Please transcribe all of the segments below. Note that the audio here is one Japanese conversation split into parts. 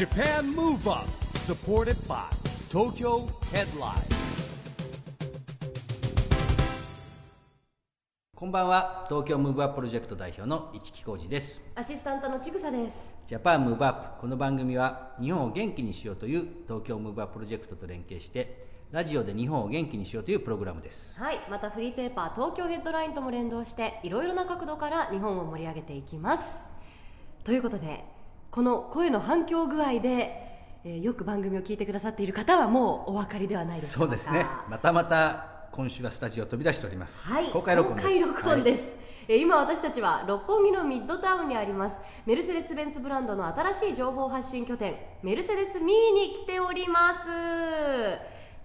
Japan Move Up supported by Tokyo Headline. こんばんは。東京ムーブアッププロジェクト代表の市木浩二です。アシスタントのちぐさです。 Japan Move Up この番組は日本を元気にしようという東京 Move Up プロジェクトと連携してラジオで日本を元気にしようというプログラムです。はい。またフリーペーパー東京ヘッドラインとも連動していろいろな角度から日本を盛り上げていきます。ということでこの声の反響具合で、えーよく番組を聞いてくださっている方はもうお分かりではないでしょか。そううですね。またまた今週はスタジオを飛び出しております、はい、公開録音です。公開録音ではい。す、えー今私たちは六本木のミッドタウンにありますメルセデス・ベンツブランドの新しい情報発信拠点メルセデス・ミーに来ております。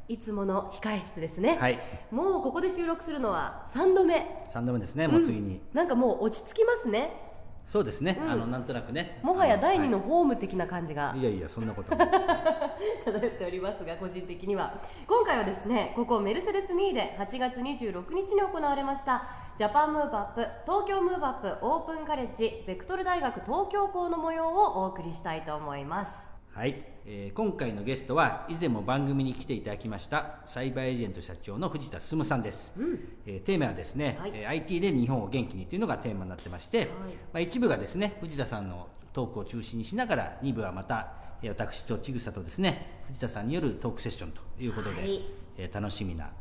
いつもの控え室ですね、はい。もうここで収録するのは3度目。3度目ですね。もう次に、なんかもう落ち着きますねそうですね、あのなんとなくね。もはや第二のはホーム的な感じが。いいやいやそんなことないです漂っておりますが個人的には。今回はですねここメルセデスミーで8月26日に行われましたジャパンムーブアップ東京ムーブアップオープンカレッジベクトル大学東京校の模様をお送りしたいと思いますはい、えー今回のゲストは以前も番組に来ていただきましたサイバーエージェント社長の藤田進さんです、えーテーマはですね、はい。えー IT で日本を元気にというのがテーマになってまして、まあ、一部がですね藤田さんのトークを中心にしながら二部はまた、えー私と千草とですね藤田さんによるトークセッションということで、はい。えー楽しみな、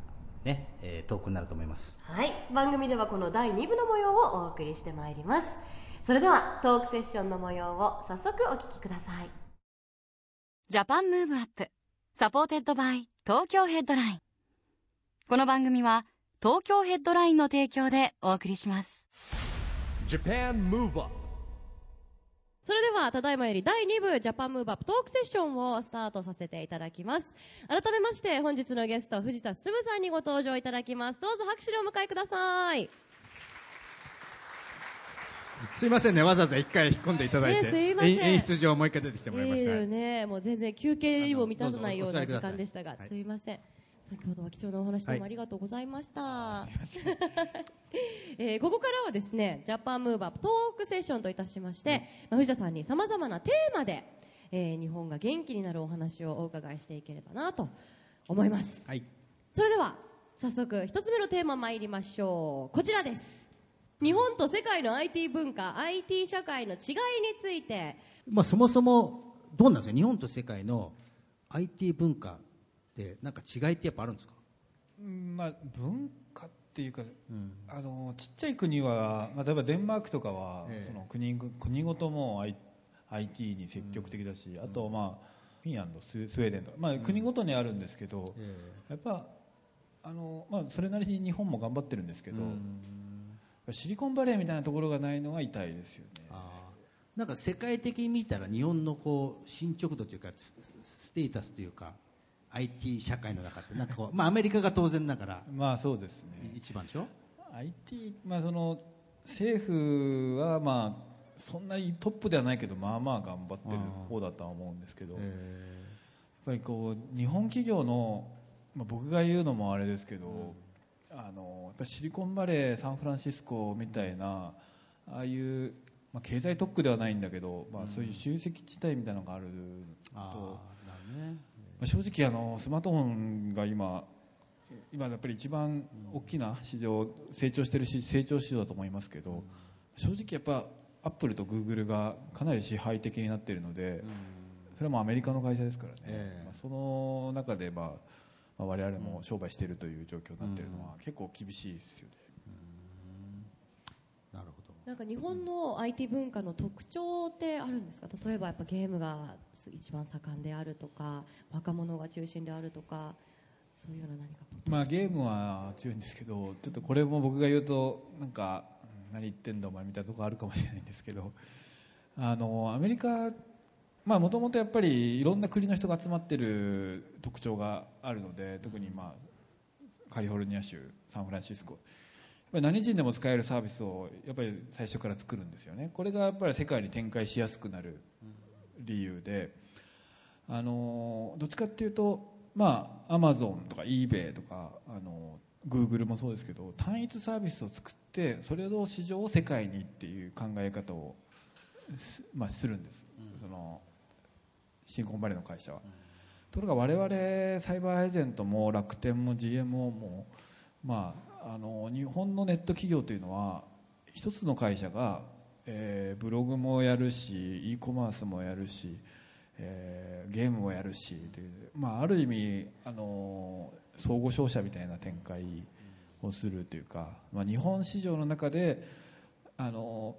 ねえートークになると思います。はい。番組ではこの第2部の模様をお送りしてまいります。それではトークセッションの模様を早速お聞きくださいジャパンムーブアップsupported by Tokyo Headline。この番組は東京ヘッドラインの提供でお送りします。それではただいまより第2部 Japan Move Up トークセッションをスタートさせていただきます。改めまして本日のゲスト藤田進さんにご登場いただきます。どうぞ拍手でお迎えくださいすいませんね、わざわざ一回引っ込んでいただいて、ねすいません。演演出上もう一回出てきてもらいました。いいよねもう全然休憩にも満たさないような時間でしたが、はい。すいません。先ほどは貴重なお話どうもはい。ありがとうございました、えーここからはですねジャパンムーブアップトークセッションといたしまして、まあ、藤田さんにさまざまなテーマで、えー日本が元気になるお話をお伺いしていければなと思います、はい。それでは早速一つ目のテーマ参りましょう。こちらです日本と世界の IT 文化 IT 社会の違いについて。まあそもそもどうなんですか日本と世界の IT 文化ってなんか違いってやっぱあるんですか？うんまあ、文化っていうか、あのちっちゃい国は、まあ、例えばデンマークとかは、ええ。その国ご国ごとも I- IT に積極的だし、あと、まあ、フィンランドスウェーデンとか、まあ、国ごとにあるんですけど、やっぱあの、まあ、それなりに日本も頑張ってるんですけど、シリコンバレーみたいなところがないのが痛いですよね。なんか世界的に見たら日本のこう進捗度というかスステータスというか IT 社会の中ってなんかこう、まあ、アメリカが当然ながらまあそうですね。一番でしょ？IT、まあ、その政府はまあそんなにトップではないけどまあまあ頑張ってる方だとは思うんですけど、やっぱりこう日本企業の、まあ、僕が言うのもあれですけど、あのやっぱりシリコンバレーサンフランシスコみたいなああいう、まあ、経済特区ではないんだけど、まあ、そういう集積地帯みたいなのがあると。まあ正直あのスマートフォンが今今やっぱり一番大きな市場成長してるし成長市場だと思いますけど正直やっぱアップルとグーグルがかなり支配的になっているのでそれはもうアメリカの会社ですからね、ええ。まあ、その中で、まあまあ、我々も商売しているという状況になっているのは結構厳しいですよね。なるほど。なんか日本の IT 文化の特徴ってあるんですか？例えばやっぱゲームが一番盛んであるとか若者が中心であるとかそういうような何か。まあ、ゲームは強いんですけどちょっとこれも僕が言うとなんかうん何言ってんだお前みたいなところあるかもしれないんですけどあのアメリカまあもともとやっぱりいろんな国の人が集まってる特徴があるので特にまあカリフォルニア州サンフランシスコ。やっぱり何人でも使えるサービスをやっぱり最初から作るんですよね。これがやっぱり世界に展開しやすくなる理由で。あのどっちかっていうとまあアマゾンとか eBay とかあの Google もそうですけど単一サービスを作ってそれの市場を世界にっていう考え方をす,、まあ、するんです、そのシリコンバレーの会社は、ところが我々サイバーエージェントも楽天も GMO も、まあ、あの日本のネット企業というのは一つの会社が、えーブログもやるし e コマースもやるし、えーゲームもやるしという、まあ、ある意味あの相互商社みたいな展開をするというか、まあ、日本市場の中であの、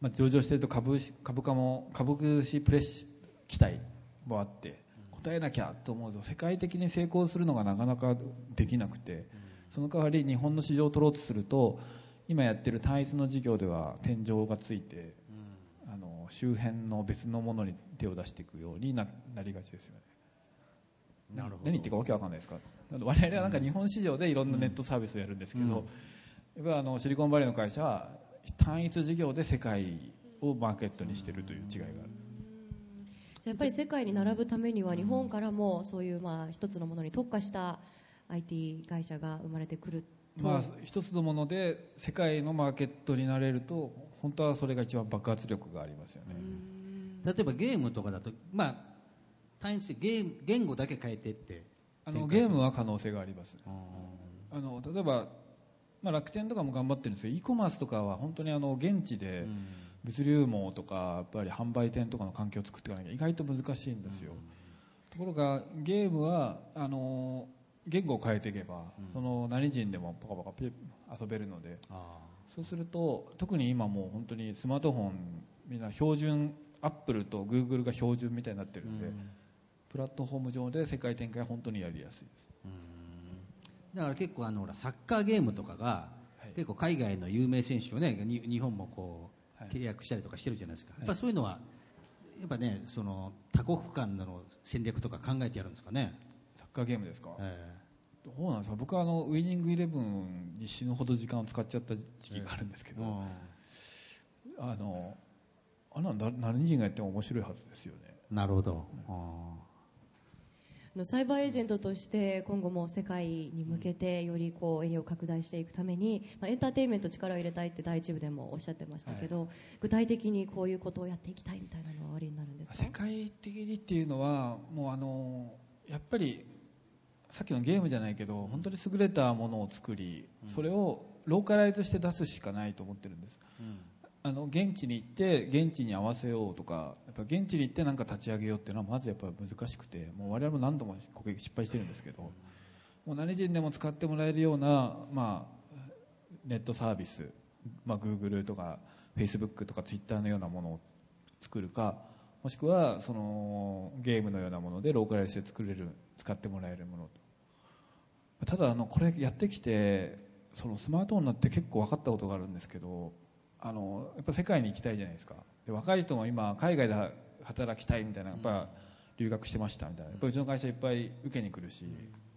まあ、上場していると株株価も株主プレッシ期待もあって答えなきゃと思うと世界的に成功するのがなかなかできなくてその代わり日本の市場を取ろうとすると今やってる単一の事業では天井がついてあの周辺の別のものに手を出していくようにななりがちですよね。なるほど。何言ってるかわけわかんないですか？我々はなんか日本市場でいろんなネットサービスをやるんですけど、うん。やっぱりあのシリコンバレーの会社は単一事業で世界をマーケットにしているという違いがあるじゃあやっぱり世界に並ぶためには日本からもそういうまあ一つのものに特化した IT 会社が生まれてくると、まあ、一つのもので世界のマーケットになれると本当はそれが一番爆発力がありますよね、例えばゲームとかだとまあ単一でゲーム言語だけ変えてってあのゲームは可能性がありますあの例えば、まあ、楽天とかも頑張ってるんですけど e コマースとかは本当にあの現地で物流網とかやっぱり販売店とかの環境を作っていかなきゃ意外と難しいんですよ、ところがゲームはあの言語を変えていけば、その何人でもパカパカピ遊べるので。あそうすると特に今もう本当にスマートフォンみんな標準アップルとグーグルが標準みたいになってるんで、プラットフォーム上で世界展開は本当にやりやすいです。だから結構あのほらサッカーゲームとかが、はい。結構海外の有名選手をねに日本もこう、はい契約したりとかしてるじゃないですか、やっぱそういうのはやっぱねその多国間での戦略とか考えてやるんですかね、サッカーゲームですか、えどうなんですか？僕はあのウイニングイレブンに死ぬほど時間を使っちゃった時期があるんですけど、えうん。あのあんなの何人がやっても面白いはずですよね。なるほど、ああのサイバーエージェントとして今後も世界に向けてよりこうエリアを拡大していくために、まあ、エンターテインメント力を入れたいって第一部でもおっしゃってましたけど、具体的にこういうことをやっていきたいみたいなのはおありになるんですか？世界的にっていうのはもうあのやっぱりさっきのゲームじゃないけど本当に優れたものを作り、それをローカライズして出すしかないと思ってるんですあの現地に行って現地に合わせようとかやっぱ現地に行って何か立ち上げようっていうのはまずやっぱ難しくてもう我々も何度もここ失敗してるんですけどもう何人でも使ってもらえるような、まあ、ネットサービス、まあ、Google とか Facebook とか Twitter のようなものを作るかもしくはそのゲームのようなものでローカライズして作れる使ってもらえるものただあのこれやってきてそのスマートフォンになって結構分かったことがあるんですけどあのやっぱ世界に行きたいじゃないですか。で若い人も今海外で働きたいみたいなやっぱ留学してましたみたいな。やっぱうちの会社いっぱい受けに来るし、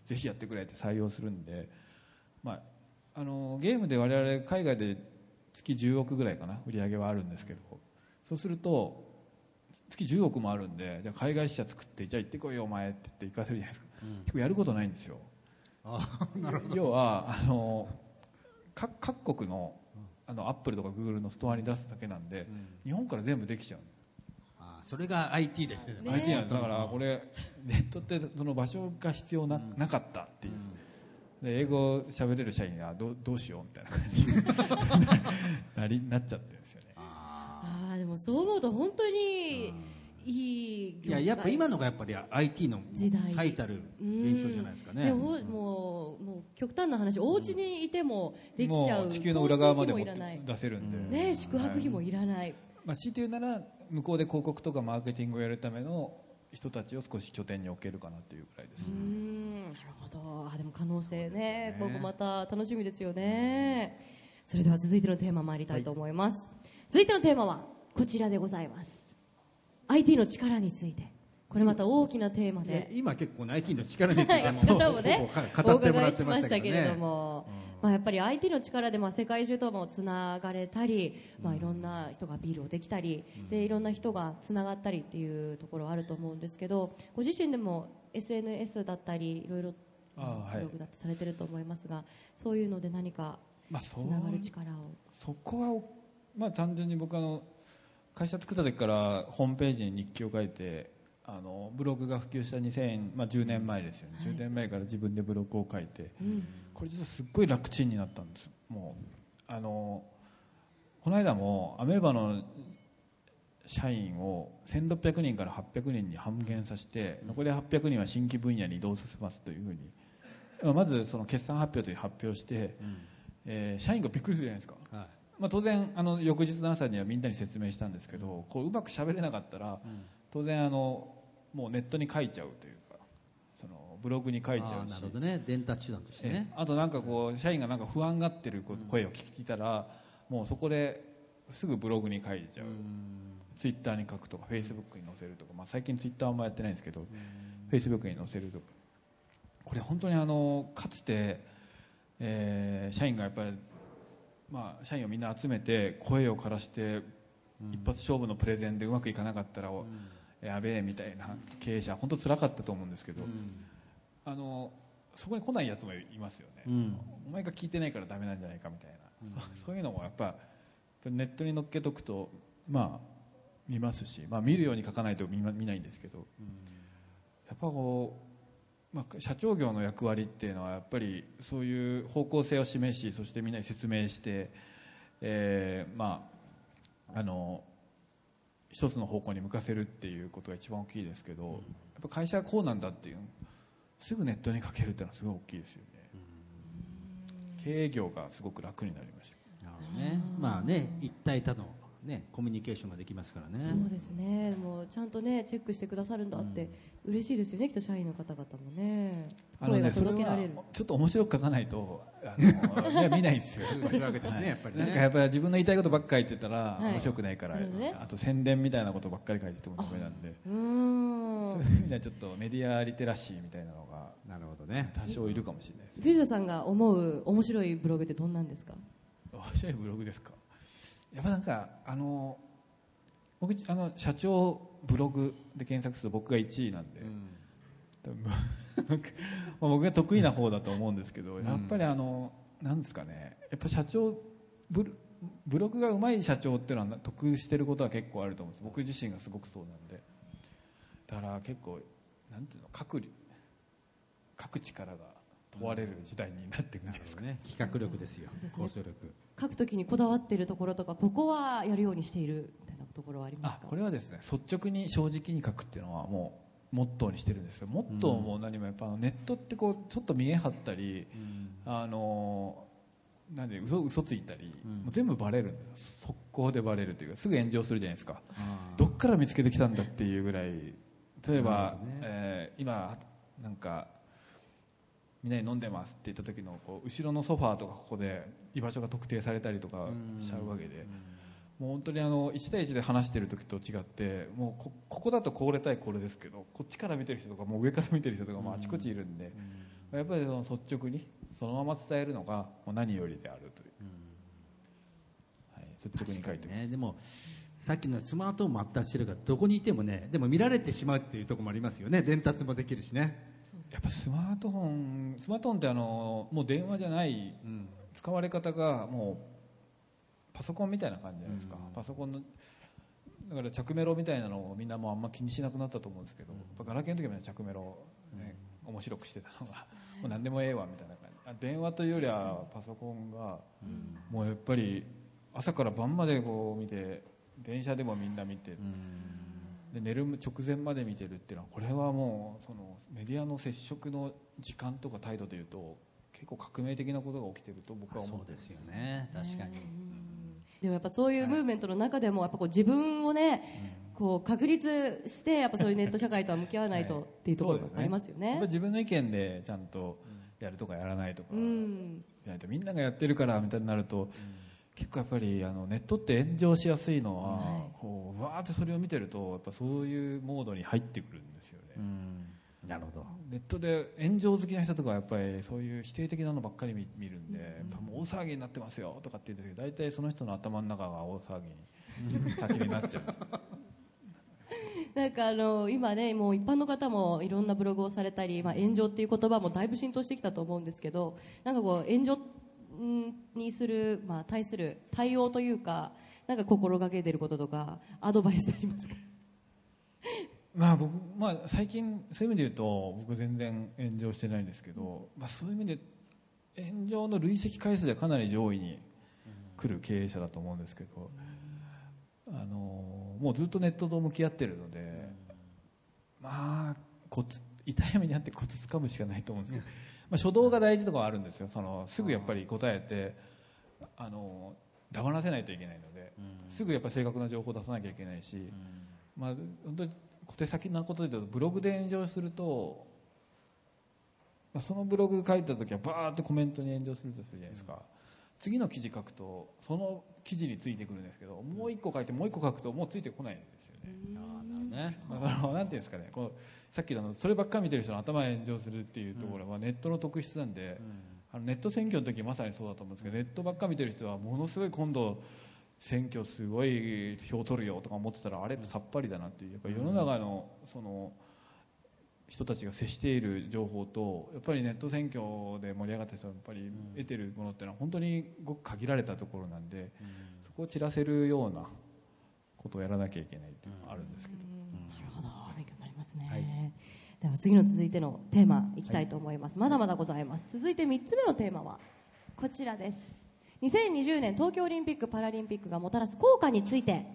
ぜひやってくれって採用するんで、まあ、あのゲームで我々海外で月10億ぐらいかな売り上げはあるんですけど。そうすると月10億もあるんでじゃあ海外支社作ってじゃあ行ってこいよお前って言って行かせるじゃないですか、結構やることないんですよ。要はあの各各国のあのアップルとかグーグルのストアに出すだけなんで、日本から全部できちゃうあそれが IT ですね。でも IT なんですだからこれネットってその場所が必要な,、なかったっていう、で英語喋れる社員がどうどうしようみたいな感じ。に なりなっちゃってるんですよね。ああでもそう思うと本当にいいいややっぱ今のがやっぱり IT の時代。最たる現象じゃないですかね。でももうもう極端な話お家にいてもできちゃう。もう地球の裏側まで交も出せるんで、ね宿泊費もいらない、まあ、強いて言うなら向こうで広告とかマーケティングをやるための人たちを少し拠点に置けるかなというぐらいです、うーん。なるほど。あでも可能性ね。今後また楽しみですよね。それでは続いてのテーマ参りたいと思います、続いてのテーマはこちらでございます IT の力について。これまた大きなテーマで。で今結構ね IT の力についはいても力をねほぼお語ってもらってまましたたけれども、まあ、やっぱり IT の力でまあ世界中ともつながれたり、まあ、いろんな人がビールをできたり、でいろんな人がつながったりっていうところあると思うんですけどご自身でも SNS だったりいろいろあーはい。ブログだってされてると思いますがそういうので何かまあ、つながる力を。そこはお、まあ、単純に僕あの会社作った時からホームページに日記を書いてあのブログが普及した2000、まあ、10年前ですよね、10年前から自分でブログを書いて、これ実はすっごい楽ちんになったんです。もうあのこの間もアメーバの社員を1600人から800人に半減させて残り800人は新規分野に移動させますというふうにまずその決算発表という発表して、えー社員がびっくりするじゃないですか、はいまあ、当然あの翌日の朝にはみんなに説明したんですけどこううまく喋れなかったら、当然あのもうネットに書いちゃうというかそのブログに書いちゃうし。なるほどね。伝達手段としてえね。えあとなんかこう社員がなんか不安がってる声を聞いたら、もうそこですぐブログに書いちゃう、ツイッターに書くとかフェイスブックに載せるとか、まあ、最近ツイッターあんまやってないんですけど、フェイスブックに載せるとか。これ本当にあのかつて、えー社員がやっぱり、まあ、社員をみんな集めて声を枯らして、一発勝負のプレゼンでうまくいかなかったら、やべえみたいな経営者本当辛かったと思うんですけど、あのそこに来ないやつもいますよね、うん。お前が聞いてないからダメなんじゃないかみたいな、そそういうのもやっぱネットに載っけとくとまあ見ますし、まあ、見るように書かないと見ま見ないんですけど、やっぱこう、まあ、社長業の役割っていうのはやっぱりそういう方向性を示しそしてみんなに説明して、えーまああの一つの方向に向かせるっていうことが一番大きいですけど、やっぱ会社はこうなんだっていうすぐネットに書けるっていうのはすごい大きいですよね、経営業がすごく楽になりました。なるほどね。まあね一体多のねコミュニケーションができますからね。そうですね。もうちゃんとねチェックしてくださるんだって、嬉しいですよねきっと社員の方々もね。あの声がねそれは届けられる。ちょっと面白く書かないとあのいや 見ないんですよ。そういうわけですねやっぱりね。なんかやっぱり自分の言いたいことばっかり言ってたらはい。面白くないから、なるほどね。あと宣伝みたいなことばっかり書いててもダメなんで。うーん。そういう意味ではちょっとメディアリテラシーみたいなのがなるほどね。多少いるかもしれないです藤田さんが思う面白いブログってどんなんですか？面白いブログですか？やっぱなんかあの僕あの社長ブログで検索すると僕が1位なんで、多分なん。かまあ僕が得意な方だと思うんですけど、やっぱりあのなんですかね。やっぱ社長ブロブログが上手い社長っていうのは得してることは結構あると思うんです。僕自身がすごくそうなんで。だから結構なんていうの各各力が問われる時代になってくるんですかね。企画力ですよ。構想力書くときにこだわっているところとかここはやるようにしているみたいなところはありますか？あこれはですね率直に正直に書くっていうのはもうモットーにしてるんですよ。モットーも何もやっぱネットってこうちょっと見え張ったり、あのなんで嘘嘘ついたり、もう全部バレるんです速攻でバレるというかすぐ炎上するじゃないですか。どっから見つけてきたんだっていうぐらい。例えば、ね。えー今なんかみんなに飲んでますって言った時のこう後ろのソファーとかここで居場所が特定されたりとかしちゃうわけで、もう本当にあの1対1で話してる時と違ってもうこここだとこれ対これですけどこっちから見てる人とかもう上から見てる人とかもあちこちいるんで、やっぱりその率直にそのまま伝えるのがもう何よりであるという、はい、率直に書いてます、ね。でもさっきのスマートフォンも発達してるからどこにいてもねでも見られてしまうっていうところもありますよね。伝達もできるしねやっぱスマートフォンスマートフォンってあのもう電話じゃない、使われ方がもうパソコンみたいな感じじゃないですか、パソコンのだから着メロみたいなのをみんなもうあんま気にしなくなったと思うんですけど、やっぱガラケーの時はね着メロ、ね面白くしてたのが もう何でもええわみたいな感じ。あ電話というよりはパソコンがもうやっぱり朝から晩までこう見て電車でもみんな見て、で寝る直前まで見てるっていうのはこれはもうそのメディアの接触の時間とか態度でいうと結構革命的なことが起きてると僕は思ってますそうですよね。確かに。でもやっぱそういうムーブメントの中でもやっぱこう自分をね、こう確立してやっぱそういうネット社会とは向き合わないと っていうところがありますよね。やっぱ。自分の意見でちゃんとやるとかやらないとか、うん、じゃないとみんながやってるからみたいになると、結構やっぱりあのネットって炎上しやすいのは、はい。こうわーってそれを見てるとやっぱそういうモードに入ってくるんですよね、なるほど。ネットで炎上好きな人とかはやっぱりそういう否定的なのばっかり見見るんで、やっぱもう大騒ぎになってますよとかって言うんですけど大体その人の頭の中が大騒ぎに先になっちゃうんですよ。なんかあの今ねもう一般の方もいろんなブログをされたり、まあ、炎上っていう言葉もだいぶ浸透してきたと思うんですけどなんかこう炎上んにする、まあ、対する対応というかなんか心がけてることとかアドバイスありますか？まあ僕、まあ、最近そういう意味で言うと僕全然炎上してないんですけど、まあ、そういう意味で炎上の累積回数ではかなり上位に来る経営者だと思うんですけど、あのもうずっとネットと向き合ってるので、まあコツ痛い目にあってコツ掴むしかないと思うんですけど、まあ、初動が大事とかはあるんですよ。そのすぐやっぱり答えてあの黙らせないといけないので、すぐやっぱり正確な情報を出さなきゃいけないし、まあ、本当に小手先なことで言うとブログで炎上すると、まあ、そのブログ書いた時はバーッとコメントに炎上するとするじゃないですか、次の記事書くとその記事についてくるんですけどもう一個書いてもう一個書くともうついてこないんですよね、ね。だからなんていうんですかね。このさっきのそればっかり見てる人の頭が炎上するっていうところはネットの特質なんで、あのネット選挙の時まさにそうだと思うんですけどネットばっかり見てる人はものすごい今度選挙すごい票取るよとか思ってたらあれさっぱりだなっていうやっぱり世の中のその人たちが接している情報とやっぱりネット選挙で盛り上がった人はやっぱり得てるものっていうのは本当にごく限られたところなんで、そこを散らせるようなことをやらなきゃいけないっていうのがあるんですけど、なるほど。勉強になりますね、はい。では次の続いてのテーマいきたいと思います、まだまだございます。続いて3つ目のテーマはこちらです。2020年東京オリンピック・パラリンピックがもたらす効果について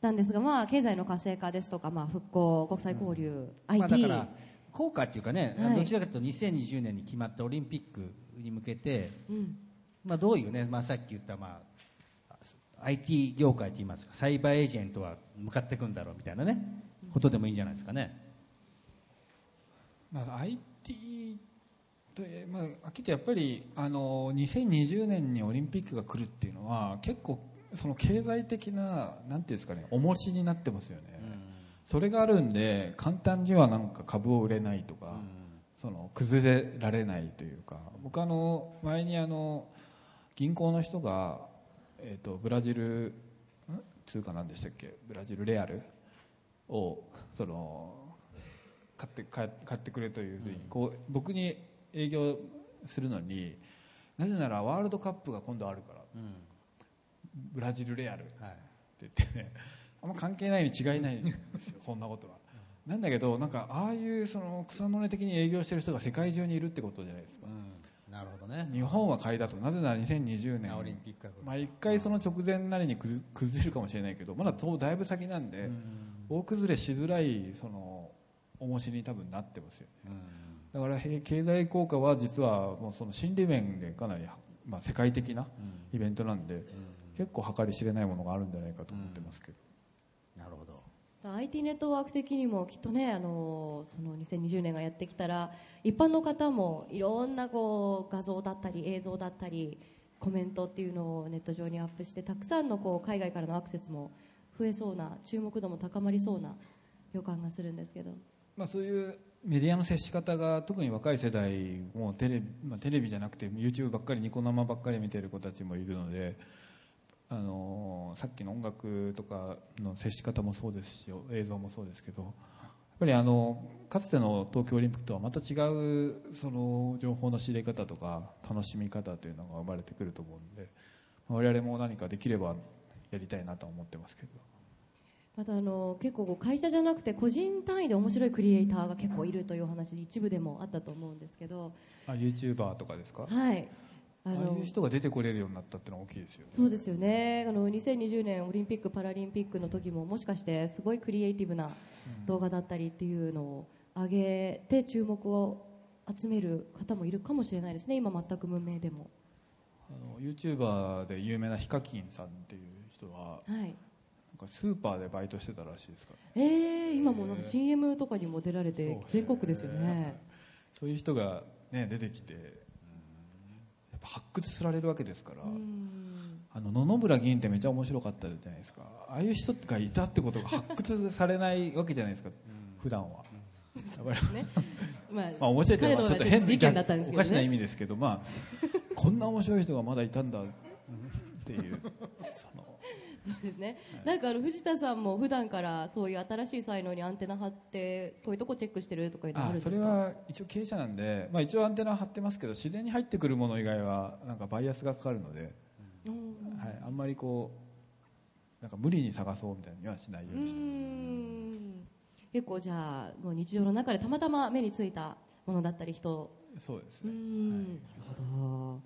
なんですが、まあ、経済の活性化ですとか、まあ、復興国際交流、まあ、IT、だから効果っていうかね、はい。どちらかというと2020年に決まったオリンピックに向けて、うん。まあ、どういうね、まあ、さっき言った、まあ、IT 業界といいますかサイバーエージェントは向かっていくんだろうみたいなねことでもいいんじゃないですかね。まあ、IT とえまあ、はっきり言ってやっぱりあの2020年にオリンピックが来るっていうのは結構その経済的ななんていうんですかね重しになってますよね、それがあるんで簡単にはなんか株を売れないとか、その崩れられないというか僕あの前にあの銀行の人が、えー、とブラジルん？通貨なんでしたっけ？ブラジルレアル？をその買って買買ってくれというふうに、こう僕に営業するのになぜならワールドカップが今度あるから。うん。ブラジルレアル。ってはい言ってねあんま関係ないに違いないんですよそんなことは。なんだけどなんかああいうその草の根的に営業してる人が世界中にいるってことじゃないですか。うん、なるほどね。日本は買いだと。なぜなら2020年。オリンピックまあ、1回その直前なりに崩崩れるかもしれないけどまだ遠だいぶ先なんで、大崩れしづらいその重しに多分なってますよね。だからへ経済効果は実はもうその心理面でかなり、まあ、世界的なイベントなんで、結構計り知れないものがあるんじゃないかと思ってますけど、なるほど。IT ネットワーク的にもきっとねあのその2020年がやってきたら一般の方もいろんなこう画像だったり映像だったりコメントっていうのをネット上にアップしてたくさんのこう海外からのアクセスも増えそうな注目度も高まりそうな予感がするんですけど。まあ、そういうメディアの接し方が特に若い世代もテレビ,、まあ、テレビじゃなくて YouTube ばっかりニコ生ばっかり見てる子たちもいるので、あのーさっきの音楽とかの接し方もそうですし映像もそうですけどやっぱりあのかつての東京オリンピックとはまた違うその情報の仕入れ方とか楽しみ方というのが生まれてくると思うんで我々も何かできればやりたいなとは思ってますけど。またあの結構会社じゃなくて個人単位で面白いクリエイターが結構いるというお話一部でもあったと思うんですけど。あ YouTuber とかですか？はいあいう人が出てこれるようになったってのは大きいですよね。そうですよね。あの2020年オリンピック・パラリンピックの時ももしかしてすごいクリエイティブな動画だったりっていうのを上げて注目を集める方もいるかもしれないですね。今全く無名でも。あの YouTuber で有名なヒカキンさんっていう人ははい。なんかスーパーでバイトしてたらしいですから、えー、今もなんか CM とかにも出られて全国ですよね。そういう人が、ね、出てきてぱ発掘されるわけですから、うん。あの野々村議員ってめっちゃ面白かったじゃないですか。ああいう人がいたってことが発掘されないわけじゃないですか普段は。だからね。まあまあ面白いっていうのはちょっと変事件だったんですけど、ね、おかしな意味ですけど、まあ、こんな面白い人がまだいたんだっていう。そ のそうですね、なんかあの藤田さんも普段からそういう新しい才能にアンテナ張ってこういうとこチェックしてるとかいうのあるんあですか？それは一応経営者なんで、まあ、一応アンテナ張ってますけど自然に入ってくるもの以外はなんかバイアスがかかるので、うん。はい、あんまりこうなんか無理に探そうみたいにはしないよううにしてん。結構じゃあもう日常の中でたまたま目についたものだったり人。うそうですね。ん。なるほど。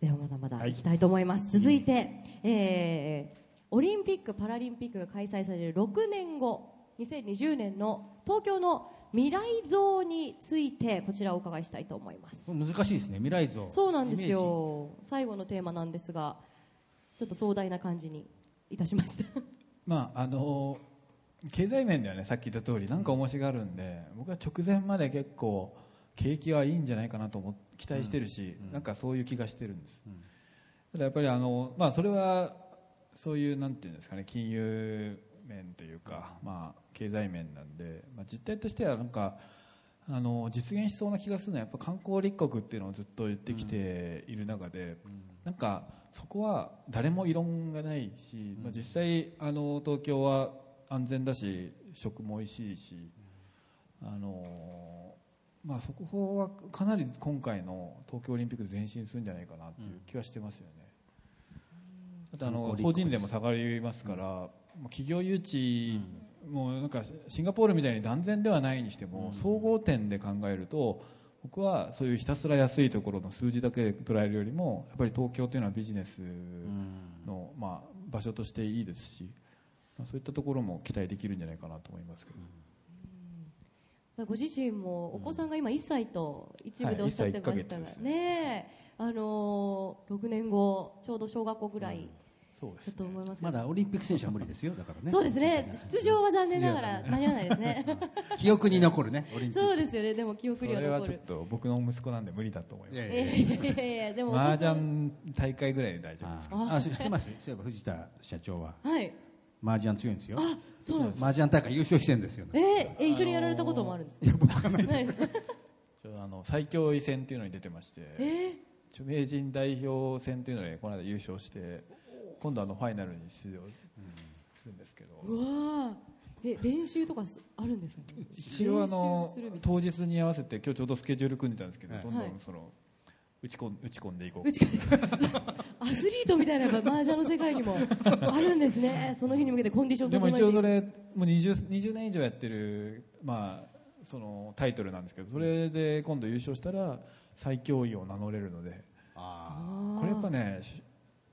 ではまだまだい。きたいと思います、続いて、えーオリンピック・パラリンピックが開催される6年後2020年の東京の未来像についてこちらをお伺いしたいと思います。難しいですね未来像。そうなんですよ。最後のテーマなんですがちょっと壮大な感じにいたしました。まああの経済面ではねさっき言った通りなんか面白があるんで僕は直前まで結構景気はいいんじゃないかなと思っ期待してるし、なんかそういう気がしてるんです、ただやっぱりあの、まあ、それはそういうなんていうんですかね金融面というか、まあ、経済面なんで、まあ、実態としてはなんかあの実現しそうな気がするのはやっぱ観光立国っていうのをずっと言ってきている中で、なんかそこは誰も異論がないし、まあ、実際あの東京は安全だし食も美味しいし、あのまあ、そこはかなり今回の東京オリンピックで前進するんじゃないかなという気はしてますよね。あとあの法人税も下がりますから、まあ企業誘致もなんかシンガポールみたいに断然ではないにしても、総合点で考えると僕はそういうひたすら安いところの数字だけで捉えるよりもやっぱり東京というのはビジネスの、まあ、場所としていいですし、まあ、そういったところも期待できるんじゃないかなと思いますけど。ご自身もお子さんが今1歳と一部でおっしゃってましたが、はい1歳1ヶ月ですね。えあのー、6年後ちょうど小学校ぐらいそうですだと思いますまだオリンピック選手は無理ですよ。だからね。そうですね。出場は残念ながら間に合わないですね。記憶に残るねオリンピック。そうですよね。でも記憶そには残る。れはちょっと僕の息子なんで無理だと思います。いやいえやい麻雀大会ぐらいで大丈夫です。かああ知ってますそういえば藤田社長は。はい。麻雀強いんですよ。あそうなんです麻雀大会優勝してるんですよ。えー、え一緒にやられたこともあるんですか？はいちょあの最強位戦っていうのに出てまして。え著名人代表戦っていうのでこの間優勝して今度あのファイナルに出場するんですけど。ー、うわー。え練習とかすあるんですか一応あの当日に合わせて今日ちょうどスケジュール組んでたんですけどはい。どんどはいんその打ち込ん打ち込んでいこう。アスリートみたいなやっぱ麻雀の世界にもあるんですね。その日に向けてコンディションでも一応それもう 20, 20年以上やってる、まあ、そのタイトルなんですけどそれで今度優勝したら最強位を名乗れるので。あこれやっぱねし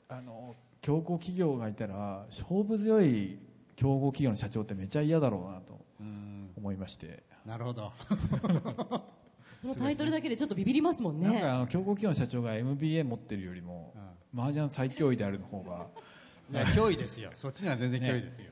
あの競合企業がいたら勝負強い競合企業の社長ってめちゃ嫌だろうなと思いまして、なるほど。そのタイトルだけでちょっとビビりますもんね。なんかあの競合企業の社長が MBA 持ってるよりも、麻雀最強位であるの方がいや脅威ですよ。そっちには全然脅威ですよ、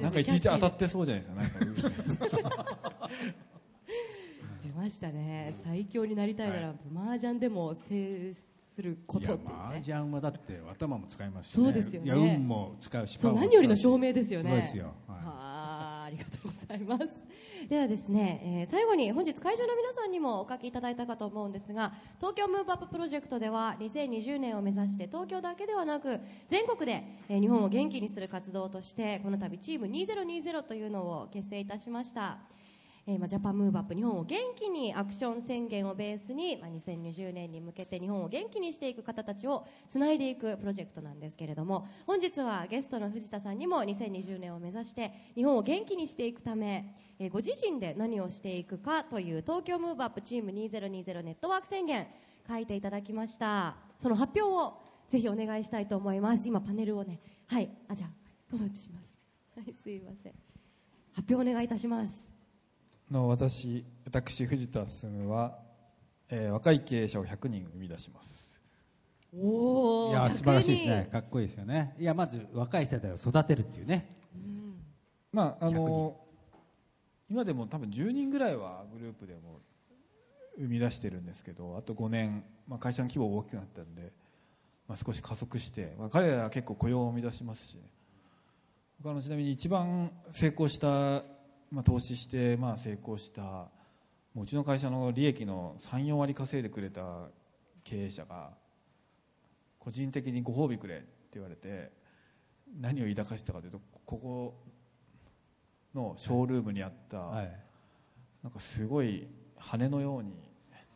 なんかいちいち当たってそうじゃないですか。なんか。出ましたね。最強になりたいなら、麻雀でも制することっていうね。麻雀はだって頭も使いますし、そうですよね。運も使うしそう何よりの証明ですよね。そうですよ、はいはあありがとうござい。ますではですね、えー最後に本日会場の皆さんにもお書きいただいたかと思うんですが東京ムーブアッププロジェクトでは2020年を目指して東京だけではなく全国で、えー日本を元気にする活動としてこの度チーム2020というのを結成いたしましたえーまあ、ジャパンムーブアップ日本を元気にアクション宣言をベースに、まあ、2020年に向けて日本を元気にしていく方たちをつないでいくプロジェクトなんですけれども本日はゲストの藤田さんにも2020年を目指して日本を元気にしていくため、えーご自身で何をしていくかという東京ムーブアップチーム2020ネットワーク宣言書いていただきました。その発表をぜひお願いしたいと思います。今パネルをねはい。あじゃあお待ちします。はいすいません。発表お願いいたします。の私私藤田進は、えー若い経営者を100人生み出します。おおいや素晴らしいですね。かっこいいですよね。いやまず若い世代を育てるっていうね。まああの今でも多分10人ぐらいはグループでも生み出してるんですけどあと5年、まあ、会社の規模が大きくなったんで、まあ、少し加速して、まあ、彼らは結構雇用を生み出しますし、ね、他のちなみに一番成功した、まあ、投資してまあ成功したもううちの会社の利益の34割稼いでくれた経営者が個人的にご褒美くれって言われて何を抱かしたかというとここのショールームにあった、はい。なんかすごい羽のように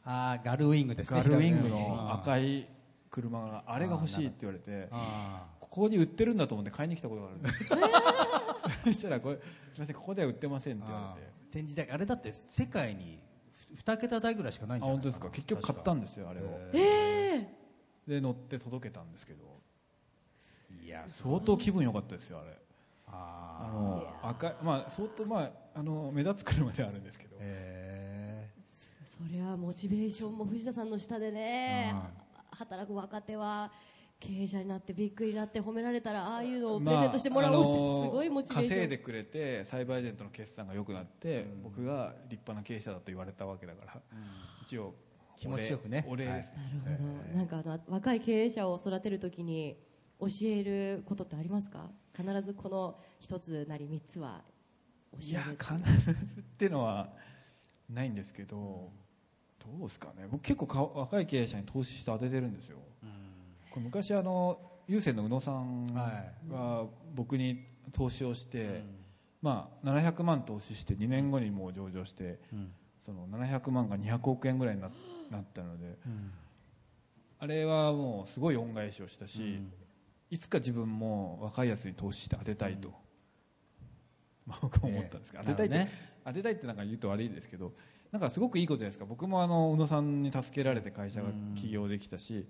ああガルウィングですね。ガルウィング左の側赤い車があれが欲しいって言われてあここに売ってるんだと思って買いに来たことがあるんです そしたらこれすみませんここでは売ってませんって言われて。展示台あれだって世界に2桁台ぐらいしかないんじゃないあ本当ですか結局買ったんですよあれをええで乗って届けたんですけど。いや相当気分良かったですよあれ。ああの赤いまあ相当まああの目立つ車ではあるんですけど。ー。へそれはモチベーションも藤田さんの下でね、働く若手は経営者になってびっくりになって褒められたらああいうのをプレゼントしてもらおうってすごいモチベーション、稼いでくれてサイバーエージェントの決算が良くなって、僕が立派な経営者だと言われたわけだから、一応気持ちよくね。お礼ですね、なるほど、なんかあの若い経営者を育てるときに教えることってありますか？必ずこの一つなり三つは教えるいや必ずっていうのはないんですけどどうですかね。僕結構か若い経営者に投資して当ててるんですよ、これ昔あの郵政の宇野さんが僕に投資をして、まあ、700万投資して2年後にもう上場して、その700万が200億円ぐらいにななったので、あれはもうすごい恩返しをしたし、いつか自分も若いやつに投資して当てたいと、まあ、僕は思ったんですけど、ええ。当てたいって、ね。当てたいってなんか言うと悪いですけどなんかすごくいいことじゃないですか。僕もあの宇野さんに助けられて会社が起業できたし、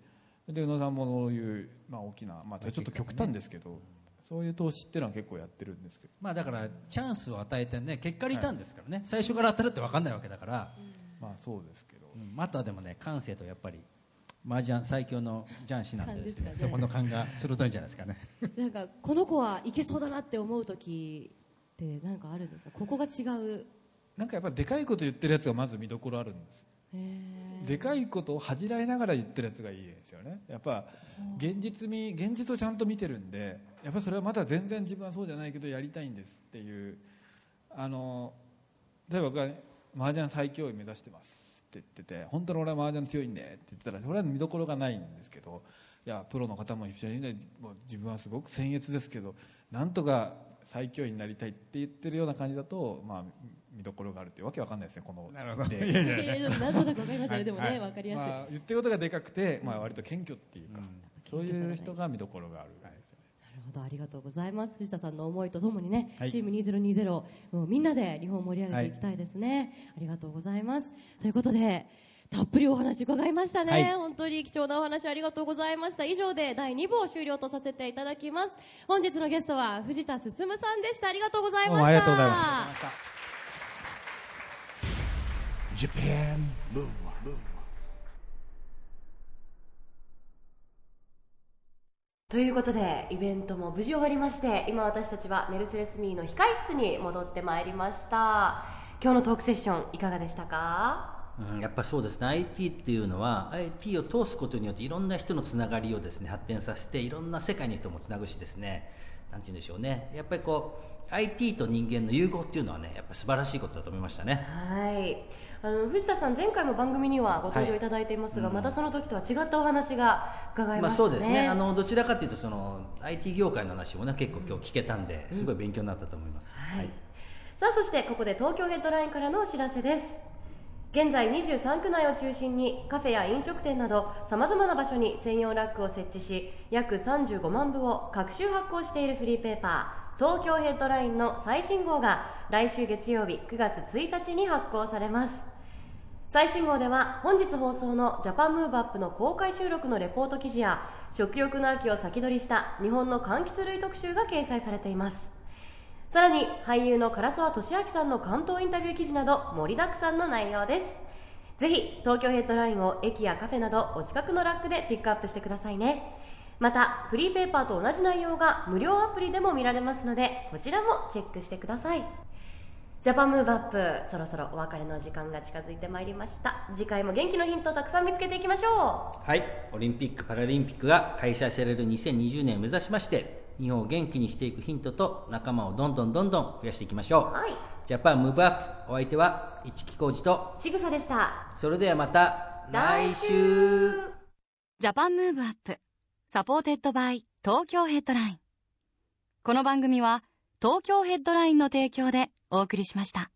で宇野さんもそういう、まあ、大きな、まあ、ちょっと極端ですけど、そういう投資っていうのは結構やってるんですけど。まあだからチャンスを与えてね結果リターンですからね、最初から当たるって分かんないわけだから、まあそうですけど、うん。あとはでもね感性とやっぱり麻雀最強のジャン氏なんでですね。そこの勘が鋭いんじゃないですかね。なんかこの子はいけそうだなって思う時って何かあるんですか？ここが違う。なんかやっぱりでかいこと言ってるやつがまず見どころあるんです。へでかいことを恥じらいながら言ってるやつがいいですよね。やっぱ現実味現実をちゃんと見てるんでやっぱりそれはまだ全然自分はそうじゃないけどやりたいんですっていうあの例えば僕は、ね、麻雀最強位目指してますって言ってて本当に俺は麻雀強いんでって言ってたらそれは見どころがないんですけどいやプロの方も一緒にねもう自分はすごく僭越ですけどなんとか最強位になりたいって言ってるような感じだと、まあ、見どころがあるっていうわけわかんないですねこのなるほど例いやいやえーなんとなくわかりましたね、でもね、はいわかりやすい。まあ、言ってることがでかくて、まあ、割と謙虚っていうか、うんそういう人が見どころがある、なるほど、ありがとうございます。藤田さんの思いとともにね、はいチーム2020をもうみんなで日本を盛り上げていきたいですね。ありがとうございます。ということで、たっぷりお話伺いましたね、はい本当に貴重なお話ありがとうございました。以上で第2部を終了とさせていただきます。本日のゲストは藤田進さんでした。ありがとうございました。ありがとうございました Japan Move ということでイベントも無事終わりまして今私たちはメルセデスミーの控え室に戻ってまいりました。今日のトークセッションいかがでしたか？うん、やっぱそうですね。IT っていうのは IT を通すことによっていろんな人のつながりをですね発展させていろんな世界の人もつなぐしですね。なんて言うんでしょうね。やっぱりこう IT と人間の融合っていうのはねやっぱ素晴らしいことだと思いましたね。はいあの藤田さん前回も番組にはご登場いただいていますが、またその時とは違ったお話が伺いましたね、まあそうですね。あのどちらかというとその IT 業界の話もね結構今日聞けたんで、すごい勉強になったと思います、はい、さあそしてここで東京ヘッドラインからのお知らせです。現在23区内を中心にカフェや飲食店などさまざまな場所に専用ラックを設置し約35万部を各週発行しているフリーペーパー東京ヘッドラインの最新号が来週月曜日9月1日に発行されます最新号では本日放送のジャパンムーブアップの公開収録のレポート記事や食欲の秋を先取りした日本の柑橘類特集が掲載されています。さらに俳優の唐沢俊明さんの関東インタビュー記事など盛りだくさんの内容です。ぜひ東京ヘッドラインを駅やカフェなどお近くのラックでピックアップしてくださいね。またフリーペーパーと同じ内容が無料アプリでも見られますのでこちらもチェックしてください。ジャパンムーブアップそろそろお別れの時間が近づいてまいりました。次回も元気のヒントをたくさん見つけていきましょはい、オリンピック・パラリンピックが開催される2020年を目指しまして日本を元気にしていくヒントと仲間をどんどんどんどん増やしていきましょう、はい。Japan Move Up お相手は市木浩二とちぐさでした。それではまた来週。 Japan Move Up supported by Tokyo Headline。この番組は東京ヘッドラインの提供でお送りしました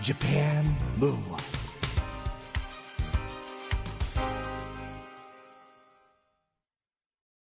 Japan Move Up.